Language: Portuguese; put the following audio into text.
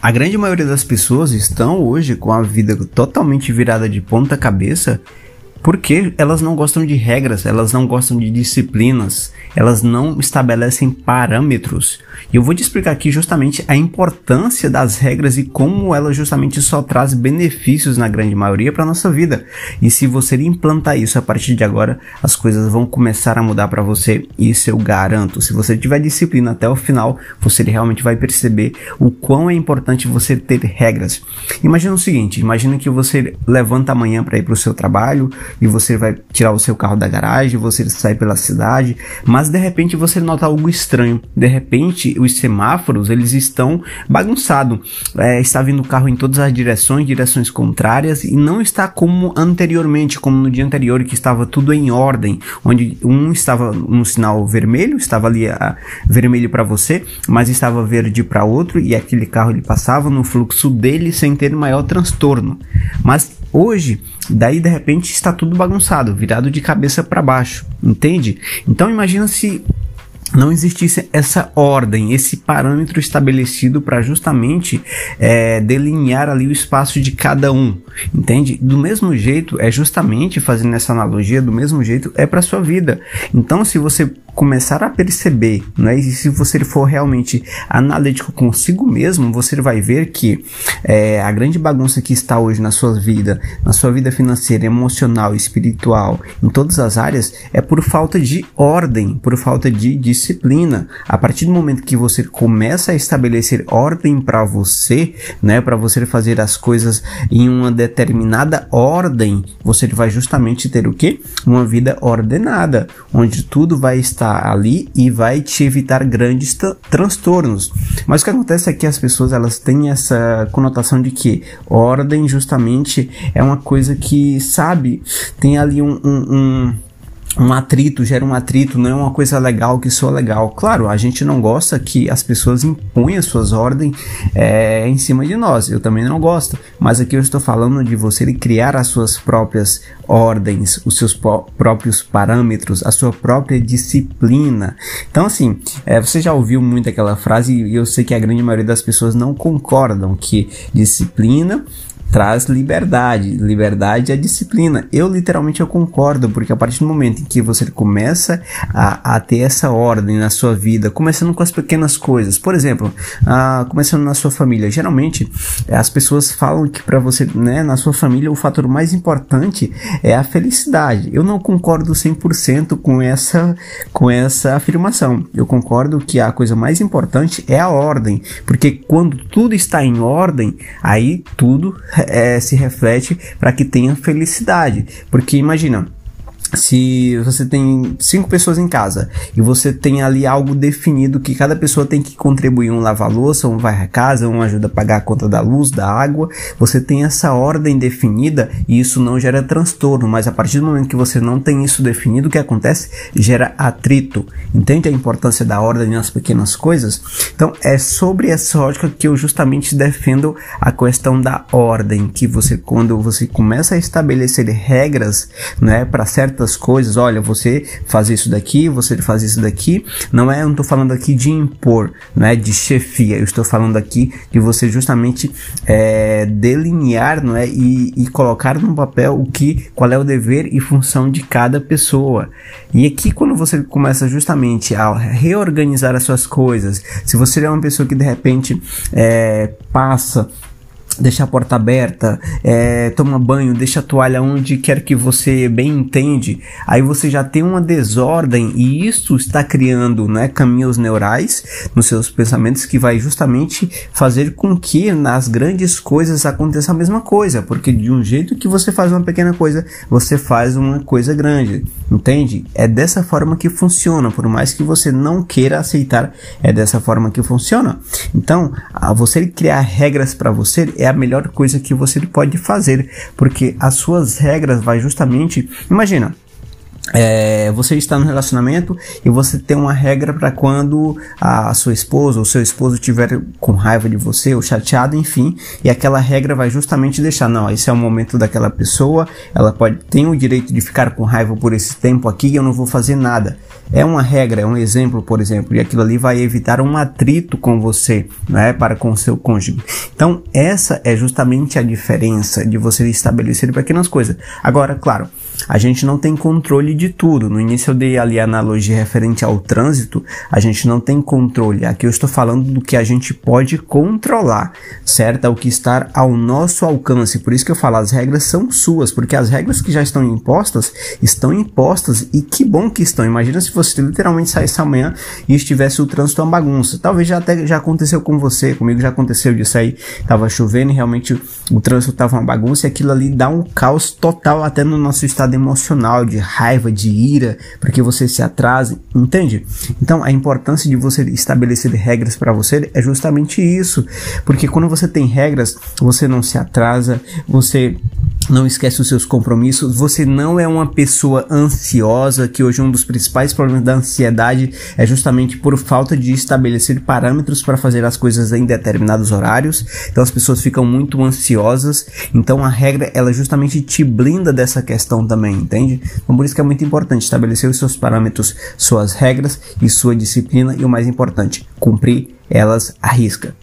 A grande maioria das pessoas estão hoje com a vida totalmente virada de ponta cabeça porque elas não gostam de regras, elas não gostam de disciplinas, elas não estabelecem parâmetros. E eu vou te explicar aqui justamente a importância das regras e como ela justamente só traz benefícios na grande maioria para nossa vida. E se você implantar isso a partir de agora, as coisas vão começar a mudar para você. Isso eu garanto. Se você tiver disciplina até o final, você realmente vai perceber o quão é importante você ter regras. Imagina o seguinte: imagina que você levanta amanhã para ir para o seu trabalho e você vai tirar o seu carro da garagem, você sai pela cidade, mas de repente você nota algo estranho. De repente os semáforos eles estão bagunçados. É, está vindo carro em todas as direções, direções contrárias e não está como anteriormente, como no dia anterior que estava tudo em ordem, onde um estava no sinal vermelho, estava ali a, vermelho para você, mas estava verde para outro e aquele carro ele passava no fluxo dele sem ter maior transtorno. Mas hoje, daí de repente está tudo bagunçado, virado de cabeça para baixo, entende? Então imagina se não existisse essa ordem, esse parâmetro estabelecido para justamente é, delinear ali o espaço de cada um, entende? Do mesmo jeito, é justamente fazendo essa analogia, do mesmo jeito é para sua vida. Então, se você começar a perceber, né? E se você for realmente analítico consigo mesmo, você vai ver que é, a grande bagunça que está hoje na sua vida, na sua vida financeira, emocional, espiritual, em todas as áreas, é por falta de ordem, por falta de disciplina. A partir do momento que você começa a estabelecer ordem para você, né? Para você fazer as coisas em uma determinada ordem, você vai justamente ter o que? Uma vida ordenada, onde tudo vai estar ali e vai te evitar grandes transtornos. Mas o que acontece é que as pessoas elas têm essa conotação de que ordem justamente é uma coisa que, sabe, tem ali um, um, um um atrito, gera um atrito, não é uma coisa legal que soa legal. Claro, a gente não gosta que as pessoas imponham suas ordens é, em cima de nós. Eu também não gosto. Mas aqui eu estou falando de você criar as suas próprias ordens, os seus próprios parâmetros, a sua própria disciplina. Então, assim, é, você já ouviu muito aquela frase e eu sei que a grande maioria das pessoas não concordam que disciplina traz liberdade. Liberdade é disciplina. Eu literalmente eu concordo, porque a partir do momento em que você começa a, a ter essa ordem na sua vida, começando com as pequenas coisas, por exemplo, a, começando na sua família, geralmente as pessoas falam que para você, né, na sua família, o fator mais importante é a felicidade. Eu não concordo 100% com essa, com essa afirmação. Eu concordo que a coisa mais importante é a ordem, porque quando tudo está em ordem, aí tudo é, se reflete para que tenha felicidade. Porque imagina, se você tem cinco pessoas em casa e você tem ali algo definido que cada pessoa tem que contribuir, um lava louça, um vai a casa, um ajuda a pagar a conta da luz, da água, você tem essa ordem definida e isso não gera transtorno, mas a partir do momento que você não tem isso definido, o que acontece? Gera atrito. Entende a importância da ordem nas pequenas coisas? Então é sobre essa lógica que eu justamente defendo a questão da ordem, que você quando você começa a estabelecer regras, né, para certas certas coisas, olha, você faz isso daqui, você faz isso daqui. Não é, eu não estou falando aqui de impor, né, de chefia. Eu estou falando aqui de você justamente é, delinear, não é, e, e colocar no papel o que, qual é o dever e função de cada pessoa. E aqui quando você começa justamente a reorganizar as suas coisas, se você é uma pessoa que de repente é, passa deixa a porta aberta, é, toma banho, deixa a toalha onde quer que você bem entende, aí você já tem uma desordem e isso está criando né, caminhos neurais nos seus pensamentos que vai justamente fazer com que nas grandes coisas aconteça a mesma coisa, porque de um jeito que você faz uma pequena coisa, você faz uma coisa grande, entende? É dessa forma que funciona, por mais que você não queira aceitar, é dessa forma que funciona. Então, você criar regras para você é a melhor coisa que você pode fazer, porque as suas regras vai justamente, imagina, é, você está no relacionamento e você tem uma regra para quando a sua esposa ou seu esposo estiver com raiva de você ou chateado, enfim, e aquela regra vai justamente deixar, não, esse é o momento daquela pessoa, ela pode tem o direito de ficar com raiva por esse tempo aqui e eu não vou fazer nada. É uma regra, é um exemplo, por exemplo, e aquilo ali vai evitar um atrito com você, né, para com o seu cônjuge. Então, essa é justamente a diferença de você estabelecer pequenas coisas. Agora, claro, a gente não tem controle de tudo. No início eu dei ali a analogia referente ao trânsito, a gente não tem controle. Aqui eu estou falando do que a gente pode controlar, certo? É o que está ao nosso alcance. Por isso que eu falo, as regras são suas, porque as regras que já estão impostas, estão impostas e que bom que estão. Imagina se você literalmente saísse amanhã e estivesse o trânsito uma bagunça. Talvez já até já aconteceu com você, comigo já aconteceu disso aí. Tava chovendo e realmente o trânsito tava uma bagunça e aquilo ali dá um caos total até no nosso estado emocional, de raiva, de ira, porque você se atrase, entende? Então a importância de você estabelecer regras para você é justamente isso, porque quando você tem regras, você não se atrasa, você não esquece os seus compromissos, você não é uma pessoa ansiosa, que hoje um dos principais problemas da ansiedade é justamente por falta de estabelecer parâmetros para fazer as coisas em determinados horários. Então as pessoas ficam muito ansiosas. Então a regra ela justamente te blinda dessa questão também, entende? Então por isso que é muito importante estabelecer os seus parâmetros, suas regras e sua disciplina e o mais importante, cumprir elas à risca.